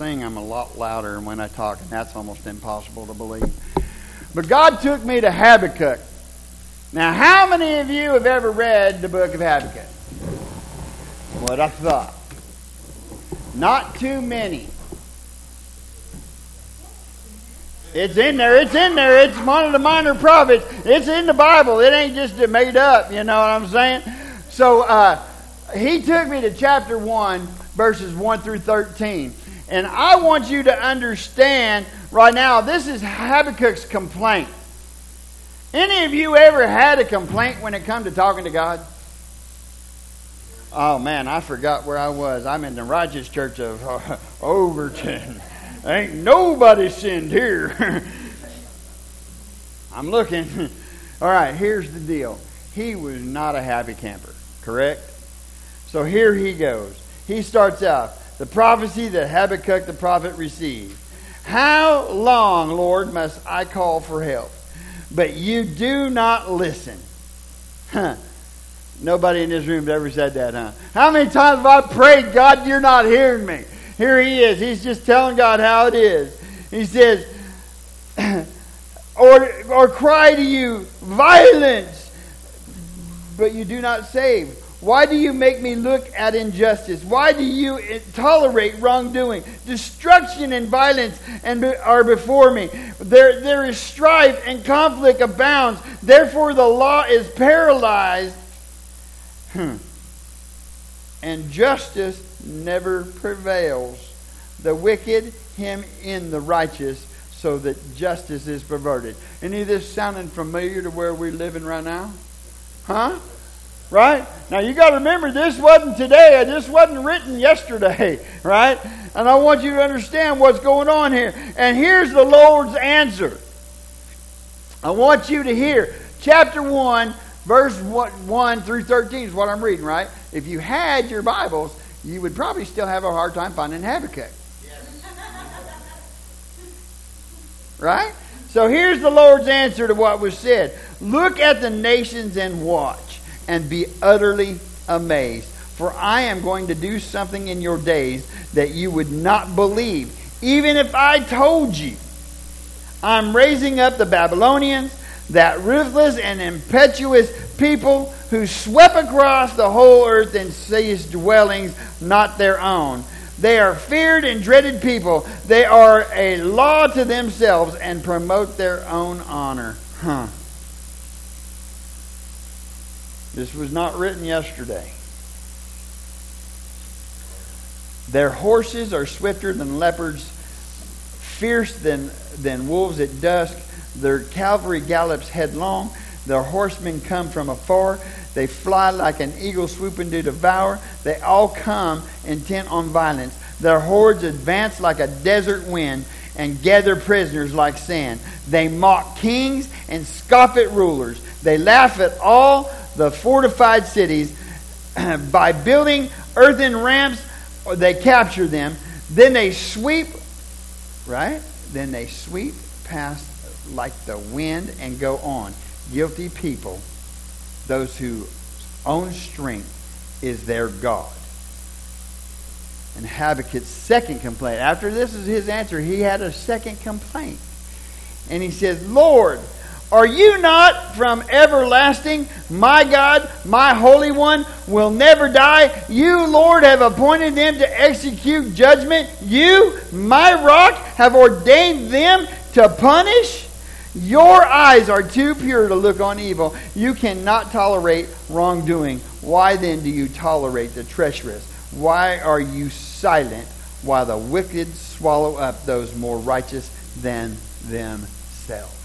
sing, I'm a lot louder when I talk, and that's almost impossible to believe. But God took me to Habakkuk. Now, how many of you have ever read the book of Habakkuk? What I thought. Not too many. It's in there. It's in there. It's one of the minor prophets. It's in the Bible. It ain't just made up. You know what I'm saying? So uh, he took me to chapter 1, verses 1 through 13. And I want you to understand right now, this is Habakkuk's complaint. Any of you ever had a complaint when it come to talking to God? Oh man, I forgot where I was. I'm in the righteous church of uh, Overton. Ain't nobody sinned here. I'm looking. All right, here's the deal. He was not a happy camper, correct? So here he goes. He starts out the prophecy that Habakkuk the prophet received. How long, Lord, must I call for help? But you do not listen. Huh. Nobody in this room has ever said that, huh? How many times have I prayed, God, you're not hearing me? Here he is. He's just telling God how it is. He says, or, or cry to you, violence, but you do not save. Why do you make me look at injustice? Why do you tolerate wrongdoing? Destruction and violence and are before me. There, there is strife and conflict abounds. Therefore, the law is paralyzed. Hmm. And justice never prevails. The wicked him in the righteous so that justice is perverted. Any of this sounding familiar to where we're living right now? Huh? Right? Now you got to remember this wasn't today. This wasn't written yesterday, right? And I want you to understand what's going on here. And here's the Lord's answer. I want you to hear chapter 1 verse 1 through 13 is what I'm reading, right? If you had your Bibles, you would probably still have a hard time finding Habakkuk. Right? So here's the Lord's answer to what was said Look at the nations and watch, and be utterly amazed. For I am going to do something in your days that you would not believe, even if I told you. I'm raising up the Babylonians, that ruthless and impetuous people who swept across the whole earth and seized dwellings not their own. They are feared and dreaded people. They are a law to themselves and promote their own honor. Huh. This was not written yesterday. Their horses are swifter than leopards, fierce than, than wolves at dusk. Their cavalry gallops headlong. Their horsemen come from afar. They fly like an eagle swooping to devour. They all come intent on violence. Their hordes advance like a desert wind and gather prisoners like sand. They mock kings and scoff at rulers. They laugh at all the fortified cities. By building earthen ramps, they capture them. Then they sweep, right? Then they sweep past like the wind and go on. Guilty people, those whose own strength is their God. And Habakkuk's second complaint. After this is his answer, he had a second complaint. And he says, Lord, are you not from everlasting? My God, my Holy One, will never die. You, Lord, have appointed them to execute judgment. You, my rock, have ordained them to punish. Your eyes are too pure to look on evil. You cannot tolerate wrongdoing. Why then do you tolerate the treacherous? Why are you silent while the wicked swallow up those more righteous than themselves?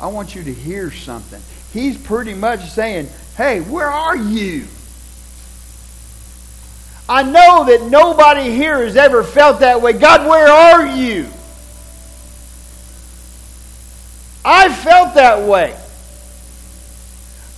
I want you to hear something. He's pretty much saying, Hey, where are you? I know that nobody here has ever felt that way. God, where are you? I felt that way.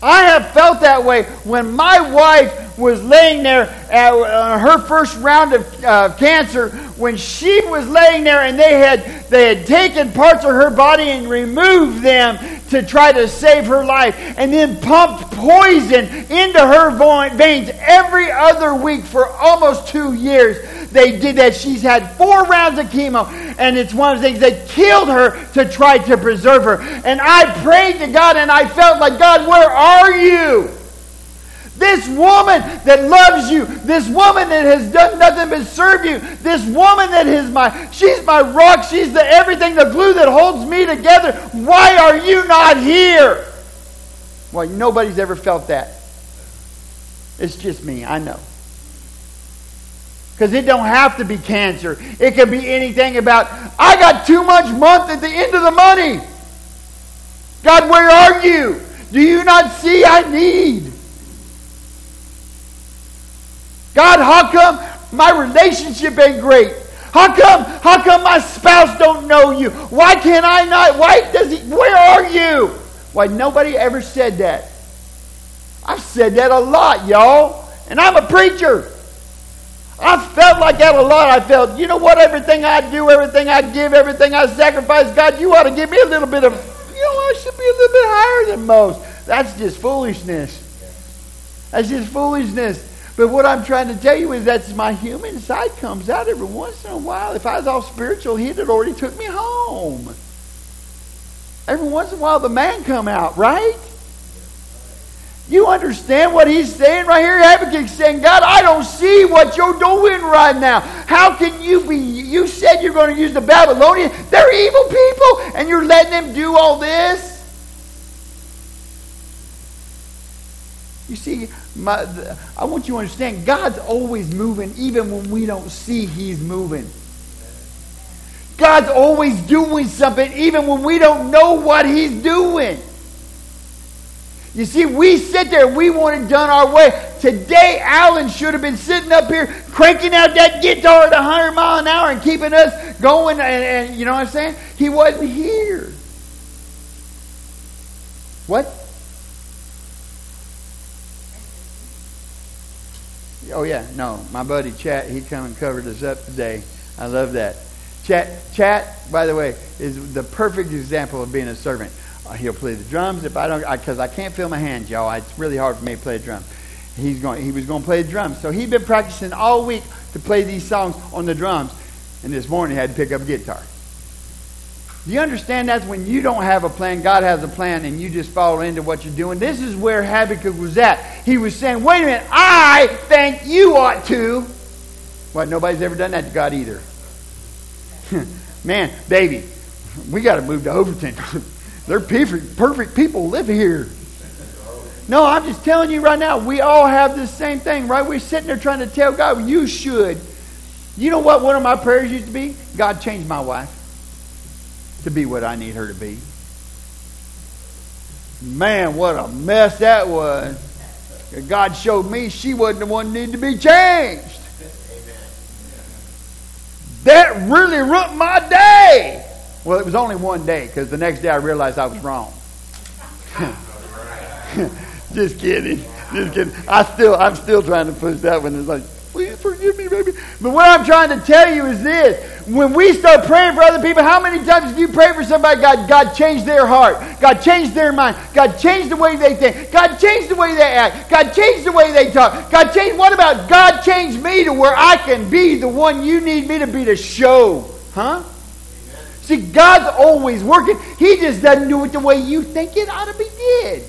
I have felt that way when my wife was laying there at uh, her first round of uh, cancer. When she was laying there and they had they had taken parts of her body and removed them to try to save her life, and then pumped poison into her veins every other week for almost two years they did that. She's had four rounds of chemo, and it's one of the things that killed her to try to preserve her. And I prayed to God, and I felt like, God, where are you? This woman that loves you, this woman that has done nothing but serve you, this woman that is my, she's my rock, she's the everything, the glue that holds me together. Why are you not here? Well, nobody's ever felt that. It's just me, I know. Because it don't have to be cancer. It could be anything about, I got too much month at the end of the money. God, where are you? Do you not see I need? God, how come my relationship ain't great? How come, how come my spouse don't know you? Why can't I not? Why does he, where are you? Why nobody ever said that? I've said that a lot, y'all. And I'm a preacher. I felt like that a lot. I felt, you know what, everything I do, everything I give, everything I sacrifice, God, you ought to give me a little bit of, you know, I should be a little bit higher than most. That's just foolishness. That's just foolishness. But what I'm trying to tell you is that my human side comes out every once in a while. If I was all spiritual, he'd have already took me home. Every once in a while, the man come out, right? You understand what he's saying right here? Habakkuk's saying, God, I don't see what you're doing right now. How can you be? You said you're going to use the Babylonians. They're evil people, and you're letting them do all this? You see, my, I want you to understand God's always moving, even when we don't see He's moving. God's always doing something, even when we don't know what He's doing. You see, we sit there, we want it done our way. Today, Alan should have been sitting up here cranking out that guitar at 100 mile an hour and keeping us going. And, and you know what I'm saying? He wasn't here. What? Oh yeah, no, my buddy Chad, he come and covered us up today. I love that. Chad, Chad, by the way, is the perfect example of being a servant. Uh, he'll play the drums if I don't, because I, I, can't feel my hands, y'all. It's really hard for me to play the drums. He's going, he was going to play the drums, so he'd been practicing all week to play these songs on the drums, and this morning he had to pick up a guitar. Do you understand that's when you don't have a plan, God has a plan, and you just follow into what you're doing? This is where Habakkuk was at. He was saying, wait a minute, I think you ought to. Well, nobody's ever done that to God either. Man, baby, we got to move to Overton. They're perfect, perfect people live here. No, I'm just telling you right now, we all have the same thing, right? We're sitting there trying to tell God, you should. You know what one of my prayers used to be? God, change my wife to be what I need her to be. Man, what a mess that was. God showed me she wasn't the one that needed to be changed. That really ruined my day. Well, it was only one day because the next day I realized I was wrong. Just kidding. Just kidding. I still, I'm still trying to push that one. It's like, forgive me, baby. But what I'm trying to tell you is this. When we start praying for other people, how many times do you pray for somebody, God, God change their heart. God changed their mind. God changed the way they think. God changed the way they act. God changed the way they talk. God changed, what about God changed me to where I can be the one you need me to be to show? Huh? See, God's always working. He just doesn't do it the way you think it ought to be did.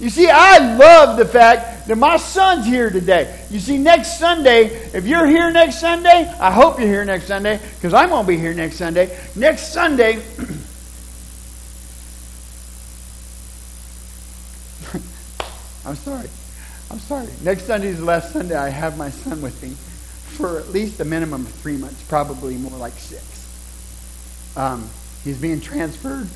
You see, I love the fact that my son's here today. You see, next Sunday, if you're here next Sunday, I hope you're here next Sunday, because I'm going to be here next Sunday. Next Sunday, I'm sorry. I'm sorry. Next Sunday is the last Sunday I have my son with me for at least a minimum of three months, probably more like six. Um, he's being transferred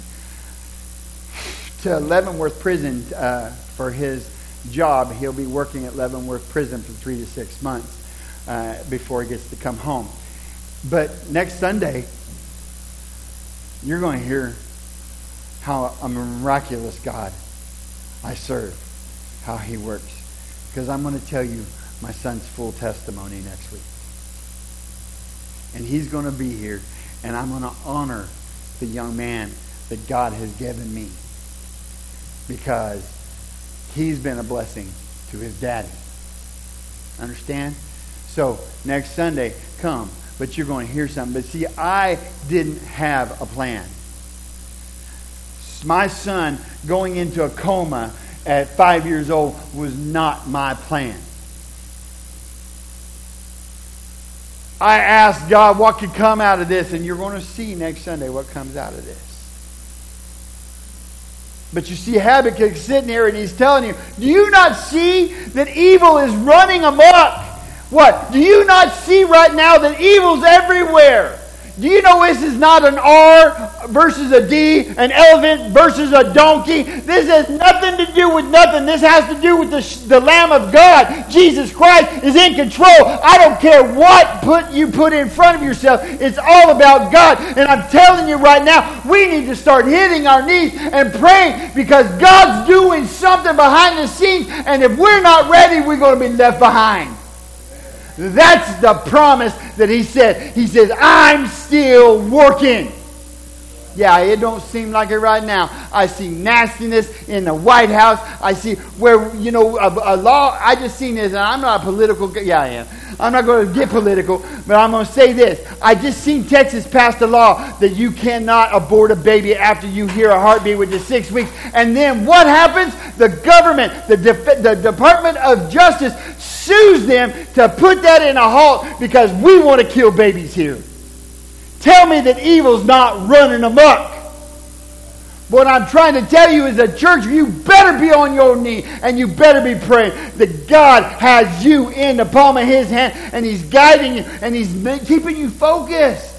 to Leavenworth Prison uh, for his job. He'll be working at Leavenworth Prison for three to six months uh, before he gets to come home. But next Sunday, you're going to hear how a miraculous God I serve, how he works. Because I'm going to tell you my son's full testimony next week. And he's going to be here, and I'm going to honor the young man that God has given me because he's been a blessing to his daddy. Understand? So, next Sunday, come. But you're going to hear something. But see, I didn't have a plan. My son going into a coma at five years old was not my plan. I asked God what could come out of this, and you're going to see next Sunday what comes out of this. But you see Habakkuk sitting here and he's telling you, do you not see that evil is running amok? What? Do you not see right now that evil's everywhere? Do you know this is not an R versus a D, an elephant versus a donkey? This has nothing to do with nothing. This has to do with the, the Lamb of God. Jesus Christ is in control. I don't care what put you put in front of yourself. It's all about God. And I'm telling you right now, we need to start hitting our knees and praying because God's doing something behind the scenes. And if we're not ready, we're going to be left behind. That's the promise that he said. He says, I'm still working. Yeah, it don't seem like it right now. I see nastiness in the White House. I see where, you know, a, a law, I just seen this, and I'm not a political, yeah, I am. I'm not going to get political, but I'm going to say this. I just seen Texas pass a law that you cannot abort a baby after you hear a heartbeat with just six weeks. And then what happens? The government, the, Def- the Department of Justice sues them to put that in a halt because we want to kill babies here. Tell me that evil's not running amok. What I'm trying to tell you is that church, you better be on your knee and you better be praying that God has you in the palm of his hand and he's guiding you and he's keeping you focused.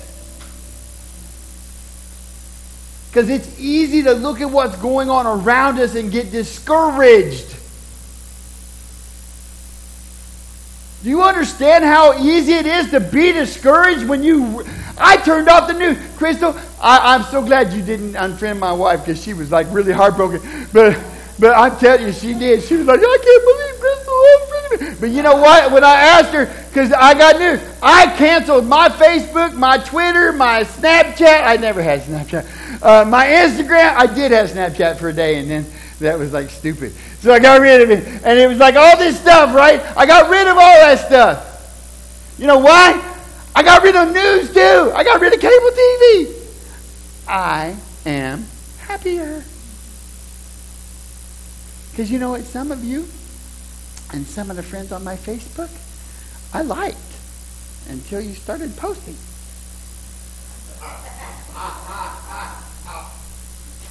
Because it's easy to look at what's going on around us and get discouraged. Do you understand how easy it is to be discouraged when you. I turned off the news. Crystal, I, am so glad you didn't unfriend my wife because she was like really heartbroken. But but I'm telling you, she did. She was like, I can't believe Crystal unfriended me. But you know what? When I asked her, because I got news, I canceled my Facebook, my Twitter, my Snapchat. I never had Snapchat. Uh, my Instagram, I did have Snapchat for a day, and then that was like stupid. So I got rid of it. And it was like all this stuff, right? I got rid of all that stuff. You know why? I got rid of news too. I got rid of cable TV. I am happier. Because you know what? Some of you and some of the friends on my Facebook, I liked until you started posting.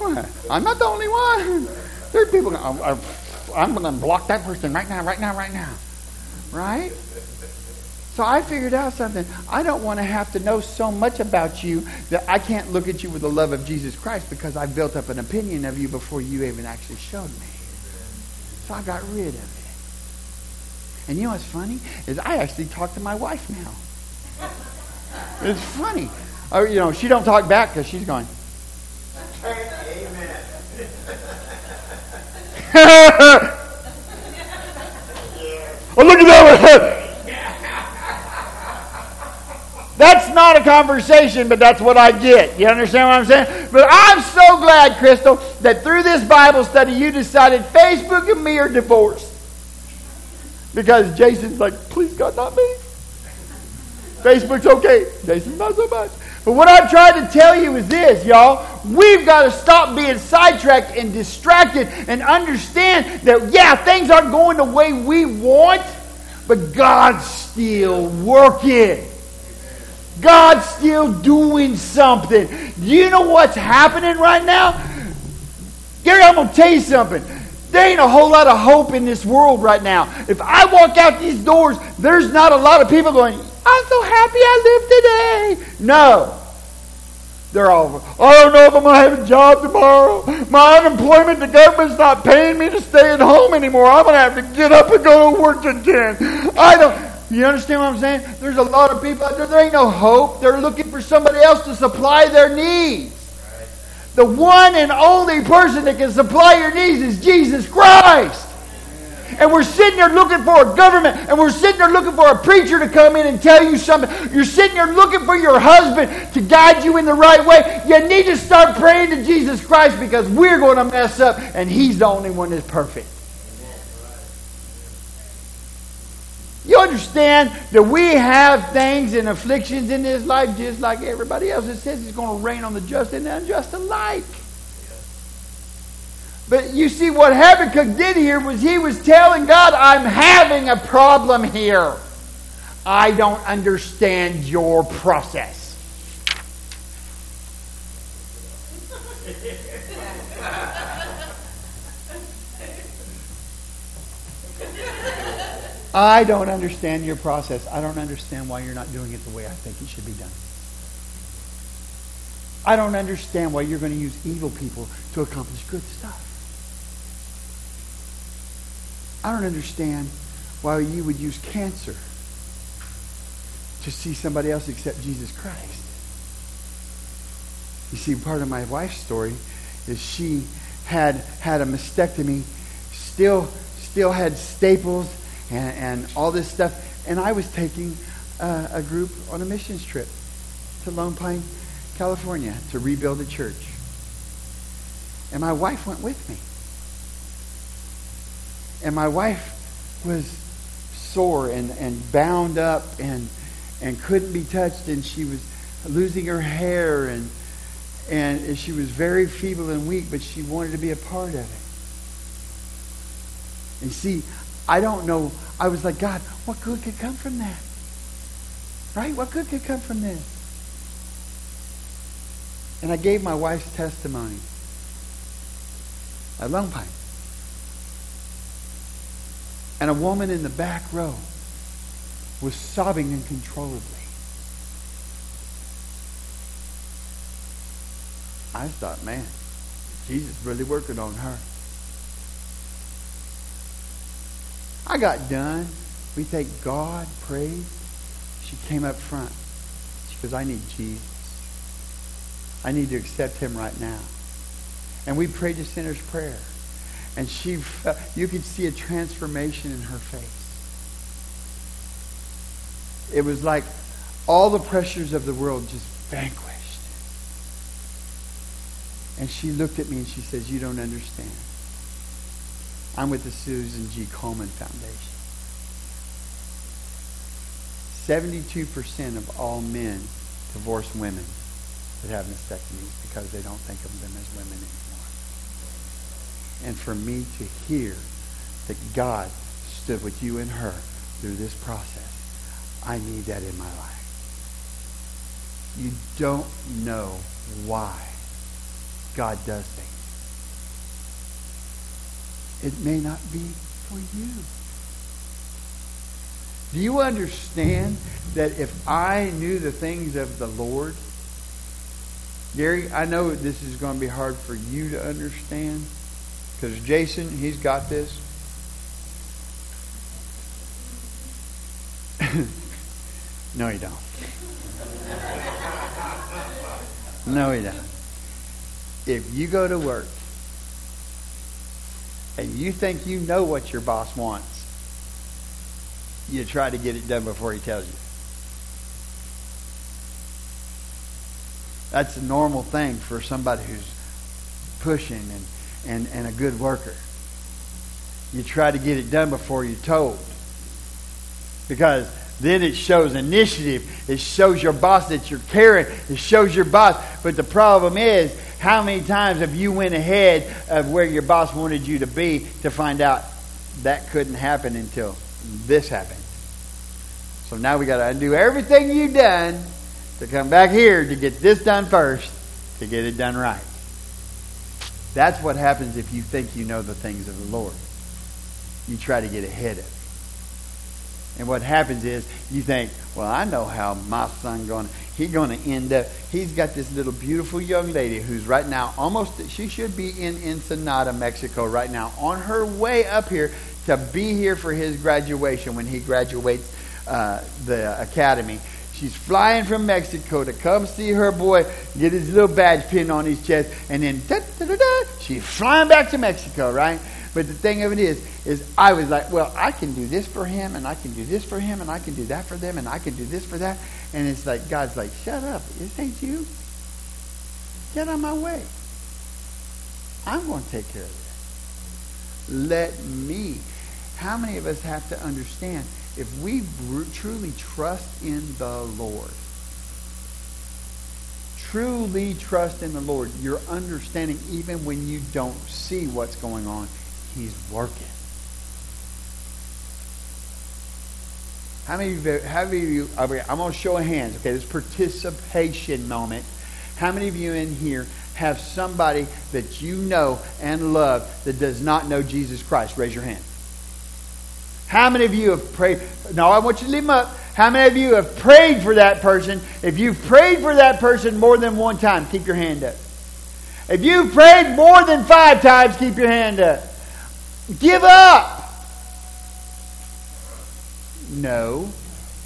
I'm not the only one. There's people going, oh, uh, uh, I'm going to block that person right now, right now, right now. Right? So I figured out something. I don't want to have to know so much about you that I can't look at you with the love of Jesus Christ because I built up an opinion of you before you even actually showed me. So I got rid of it. And you know what's funny? Is I actually talk to my wife now. It's funny. Or, you know, she don't talk back because she's going. Oh, look at that. That's not a conversation, but that's what I get. You understand what I'm saying? But I'm so glad, Crystal, that through this Bible study you decided Facebook and me are divorced. Because Jason's like, please God, not me. Facebook's okay. Jason's not so much. But what I'm trying to tell you is this, y'all. We've got to stop being sidetracked and distracted and understand that, yeah, things aren't going the way we want, but God's still working. God's still doing something. Do you know what's happening right now? Gary, I'm going to tell you something. There ain't a whole lot of hope in this world right now. If I walk out these doors, there's not a lot of people going, I'm so happy I live today. No. They're all, I don't know if I'm going to have a job tomorrow. My unemployment, the government's not paying me to stay at home anymore. I'm going to have to get up and go to work again. I don't, you understand what I'm saying? There's a lot of people out there, there ain't no hope. They're looking for somebody else to supply their needs. The one and only person that can supply your needs is Jesus Christ. And we're sitting there looking for a government, and we're sitting there looking for a preacher to come in and tell you something. You're sitting there looking for your husband to guide you in the right way. You need to start praying to Jesus Christ because we're going to mess up, and He's the only one that's perfect. You understand that we have things and afflictions in this life just like everybody else. It says it's going to rain on the just and the unjust alike. But you see, what Habakkuk did here was he was telling God, I'm having a problem here. I don't understand your process. I don't understand your process. I don't understand why you're not doing it the way I think it should be done. I don't understand why you're going to use evil people to accomplish good stuff. I don't understand why you would use cancer to see somebody else except Jesus Christ. You see, part of my wife's story is she had had a mastectomy, still still had staples and, and all this stuff. And I was taking uh, a group on a missions trip to Lone Pine, California to rebuild a church. And my wife went with me. And my wife was sore and, and bound up and, and couldn't be touched. And she was losing her hair and, and she was very feeble and weak, but she wanted to be a part of it. And see, I don't know. I was like, God, what good could come from that? Right? What good could come from this? And I gave my wife's testimony at Lone Pine. And a woman in the back row was sobbing uncontrollably. I thought, man, Jesus really working on her. I got done. We thank God, praise. She came up front. She goes, I need Jesus. I need to accept him right now. And we prayed the sinner's prayer. And she, you could see a transformation in her face. It was like all the pressures of the world just vanquished. And she looked at me and she says, you don't understand. I'm with the Susan G. Komen Foundation. 72% of all men divorce women that have mastectomies because they don't think of them as women anymore. And for me to hear that God stood with you and her through this process, I need that in my life. You don't know why God does things it may not be for you. Do you understand that if I knew the things of the Lord, Gary, I know this is going to be hard for you to understand because Jason, he's got this. no, he don't. No, he don't. If you go to work and you think you know what your boss wants, you try to get it done before he tells you. That's a normal thing for somebody who's pushing and, and, and a good worker. You try to get it done before you're told. Because then it shows initiative. It shows your boss that you're caring. It shows your boss. But the problem is, how many times have you went ahead of where your boss wanted you to be to find out that couldn't happen until this happened? So now we got to undo everything you've done to come back here to get this done first to get it done right. That's what happens if you think you know the things of the Lord. You try to get ahead of it. And what happens is you think, well, I know how my son going. He's going to end up. He's got this little beautiful young lady who's right now almost. She should be in Ensenada, Mexico, right now, on her way up here to be here for his graduation when he graduates uh, the academy. She's flying from Mexico to come see her boy, get his little badge pin on his chest, and then da, da, da, da, she's flying back to Mexico, right? But the thing of it is, is I was like, well, I can do this for him, and I can do this for him, and I can do that for them, and I can do this for that. And it's like, God's like, shut up. This ain't you. Get on my way. I'm going to take care of this. Let me. How many of us have to understand if we truly trust in the Lord, truly trust in the Lord, you're understanding even when you don't see what's going on, He's working. How many of you, how many of you I'm going to show of hands, okay, this participation moment. How many of you in here have somebody that you know and love that does not know Jesus Christ? Raise your hand. How many of you have prayed? No, I want you to leave them up. How many of you have prayed for that person? If you've prayed for that person more than one time, keep your hand up. If you've prayed more than five times, keep your hand up. Give up. No.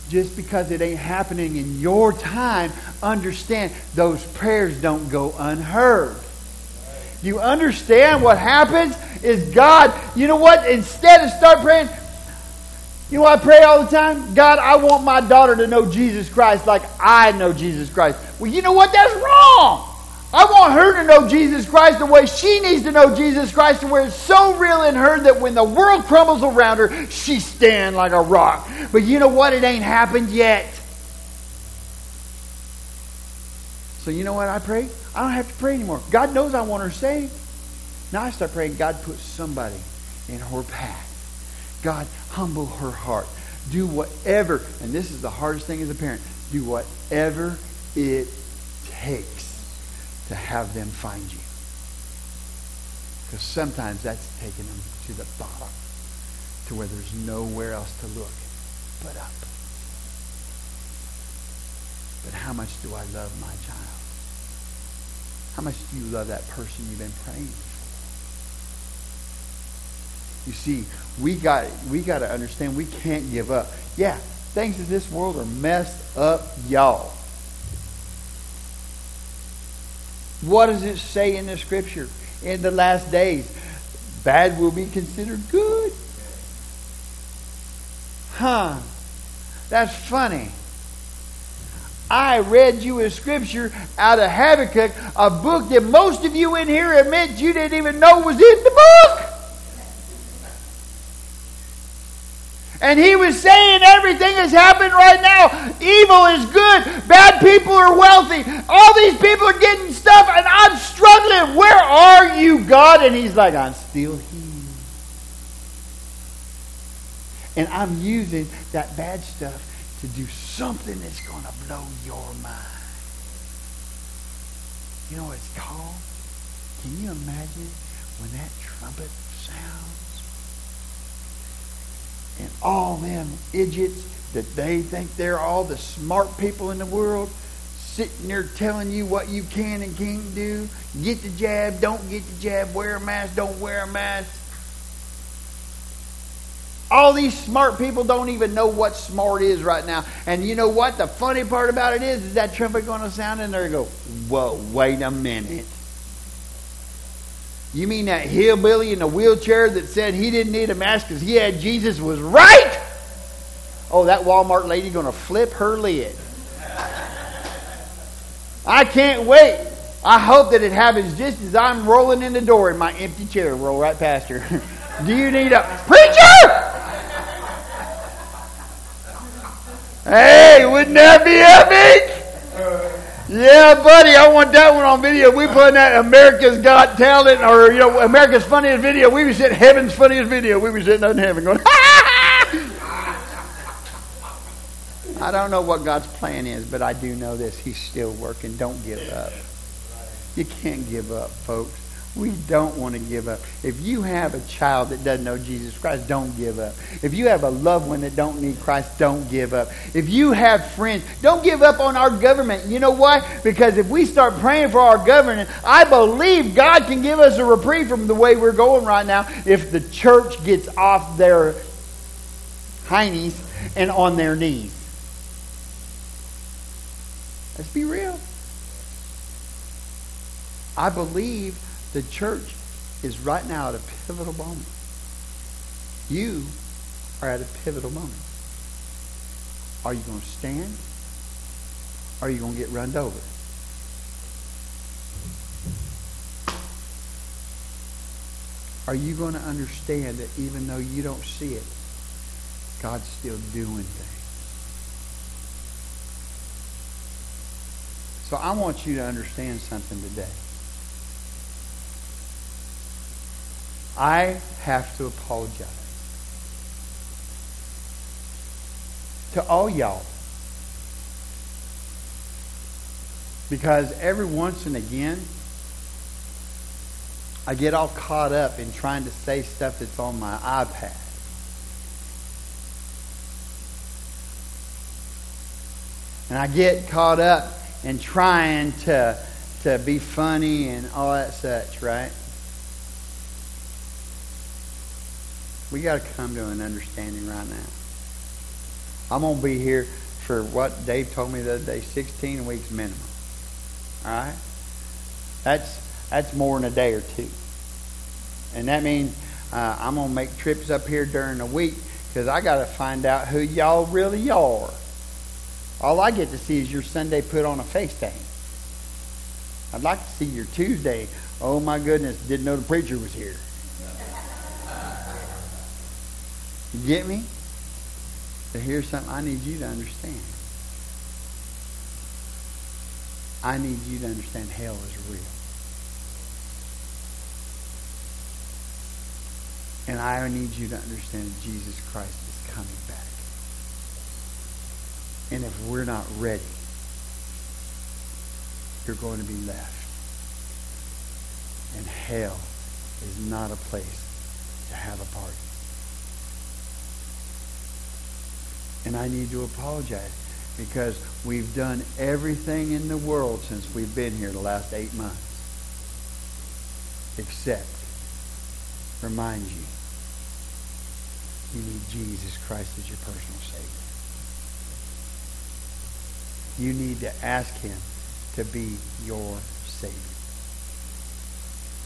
Just because it ain't happening in your time, understand those prayers don't go unheard. You understand what happens is God, you know what? Instead of start praying, you know I pray all the time? God, I want my daughter to know Jesus Christ like I know Jesus Christ. Well, you know what? That's wrong. I want her to know Jesus Christ the way she needs to know Jesus Christ, and where it's so real in her that when the world crumbles around her, she stand like a rock. But you know what? It ain't happened yet. So you know what I pray? I don't have to pray anymore. God knows I want her saved. Now I start praying, God put somebody in her path. God, humble her heart. Do whatever, and this is the hardest thing as a parent, do whatever it takes to have them find you. Because sometimes that's taking them to the bottom, to where there's nowhere else to look but up. But how much do I love my child? How much do you love that person you've been praying for? You see, we got we got to understand we can't give up. Yeah, things in this world are messed up, y'all. What does it say in the scripture? In the last days, bad will be considered good. Huh. That's funny. I read you a scripture out of Habakkuk, a book that most of you in here admit you didn't even know was in the book. And he was saying everything is happening right now. Evil is good. Bad people are wealthy. All these people are getting stuff, and I'm struggling. Where are you, God? And he's like, I'm still here. And I'm using that bad stuff to do something that's going to blow your mind. You know what it's called? Can you imagine when that trumpet sounds? And all them idiots that they think they're all the smart people in the world sitting there telling you what you can and can't do. Get the jab, don't get the jab, wear a mask, don't wear a mask. All these smart people don't even know what smart is right now. And you know what? The funny part about it is, is that trumpet going to sound and they go, whoa, wait a minute. You mean that hillbilly in the wheelchair that said he didn't need a mask because he had Jesus was right? Oh, that Walmart lady going to flip her lid. I can't wait. I hope that it happens just as I'm rolling in the door in my empty chair. Roll right past her. Do you need a preacher? Hey, wouldn't that be epic? Yeah, buddy, I want that one on video. We put that America's Got Talent or you know America's Funniest Video. We were sitting Heaven's Funniest Video. We were sitting in heaven going. I don't know what God's plan is, but I do know this: He's still working. Don't give up. You can't give up, folks. We don't want to give up. If you have a child that doesn't know Jesus Christ, don't give up. If you have a loved one that don't need Christ, don't give up. If you have friends, don't give up on our government. You know why? Because if we start praying for our government, I believe God can give us a reprieve from the way we're going right now if the church gets off their heinies and on their knees. Let's be real. I believe the church is right now at a pivotal moment. You are at a pivotal moment. Are you going to stand? Or are you going to get run over? Are you going to understand that even though you don't see it, God's still doing things. So I want you to understand something today. I have to apologize to all y'all. Because every once and again, I get all caught up in trying to say stuff that's on my iPad. And I get caught up in trying to, to be funny and all that such, right? We got to come to an understanding right now. I'm going to be here for what Dave told me the other day 16 weeks minimum. All right? That's, that's more than a day or two. And that means uh, I'm going to make trips up here during the week because I got to find out who y'all really are. All I get to see is your Sunday put on a FaceTime. I'd like to see your Tuesday. Oh my goodness, didn't know the preacher was here. You get me? But here's something I need you to understand. I need you to understand hell is real. And I need you to understand Jesus Christ is coming back. And if we're not ready, you're going to be left. And hell is not a place to have a party. And I need to apologize because we've done everything in the world since we've been here the last eight months except remind you you need Jesus Christ as your personal Savior. You need to ask him to be your Savior.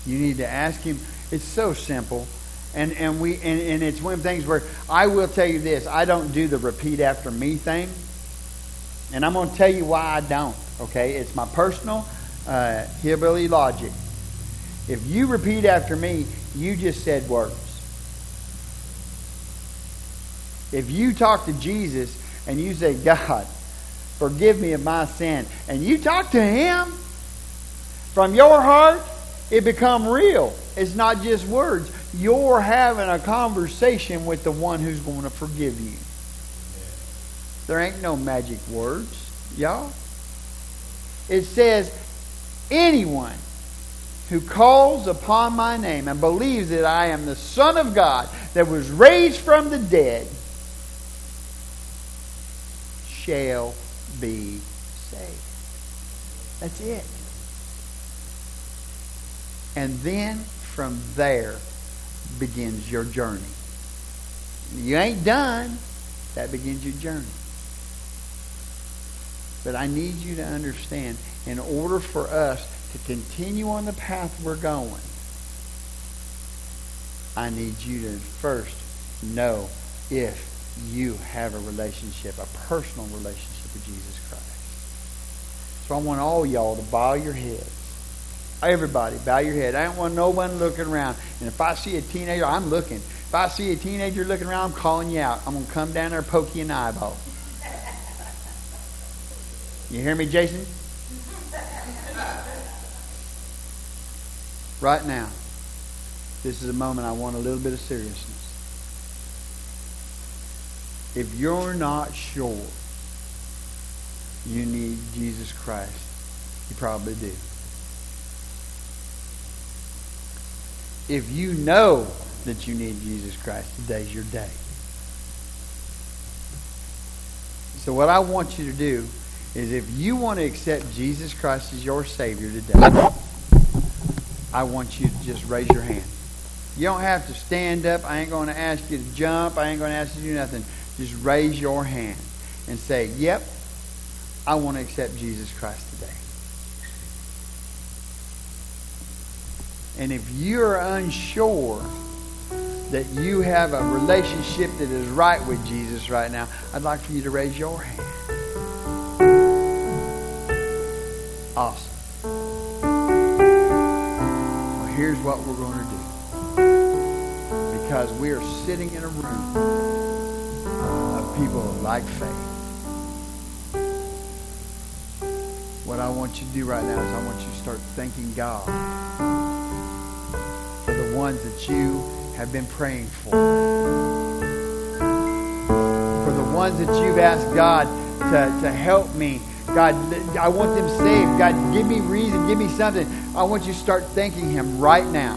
You need to ask him. It's so simple. And, and, we, and, and it's one of the things where I will tell you this I don't do the repeat after me thing. And I'm going to tell you why I don't. Okay? It's my personal uh, hillbilly logic. If you repeat after me, you just said words. If you talk to Jesus and you say, God, forgive me of my sin, and you talk to him from your heart, it become real. It's not just words. You're having a conversation with the one who's going to forgive you. There ain't no magic words, y'all. It says, anyone who calls upon my name and believes that I am the Son of God that was raised from the dead shall be saved. That's it. And then from there begins your journey. You ain't done. That begins your journey. But I need you to understand, in order for us to continue on the path we're going, I need you to first know if you have a relationship, a personal relationship with Jesus Christ. So I want all y'all to bow your heads. Everybody, bow your head. I don't want no one looking around. And if I see a teenager, I'm looking. If I see a teenager looking around, I'm calling you out. I'm going to come down there and poke you in the eyeball. You hear me, Jason? Right now, this is a moment I want a little bit of seriousness. If you're not sure you need Jesus Christ, you probably do. If you know that you need Jesus Christ, today's your day. So, what I want you to do is if you want to accept Jesus Christ as your Savior today, I want you to just raise your hand. You don't have to stand up. I ain't going to ask you to jump. I ain't going to ask you to do nothing. Just raise your hand and say, Yep, I want to accept Jesus Christ today. And if you're unsure that you have a relationship that is right with Jesus right now, I'd like for you to raise your hand. Awesome. Well, here's what we're going to do. Because we are sitting in a room of people like faith. What I want you to do right now is I want you to start thanking God ones that you have been praying for. For the ones that you've asked God to, to help me. God, I want them saved. God, give me reason, give me something. I want you to start thanking Him right now.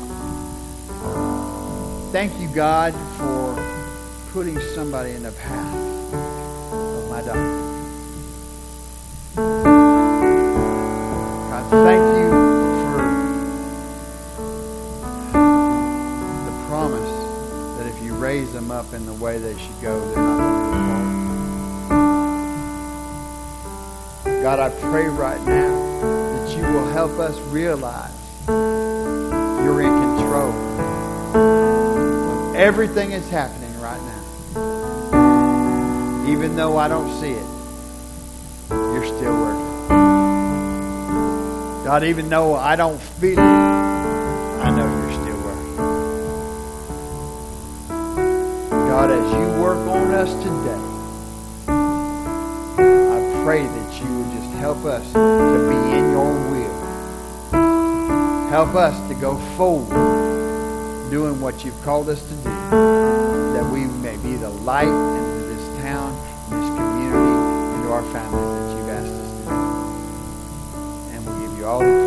Thank you, God, for putting somebody in the path of my daughter. God, thank you raise them up in the way they should go, they're not. God, I pray right now that you will help us realize you're in control of everything that's happening right now. Even though I don't see it, you're still working. God, even though I don't feel it, God, as you work on us today, I pray that you would just help us to be in your will. Help us to go forward doing what you've called us to do, that we may be the light into this town, in this community, into our families that you've asked us to be. And we'll give you all the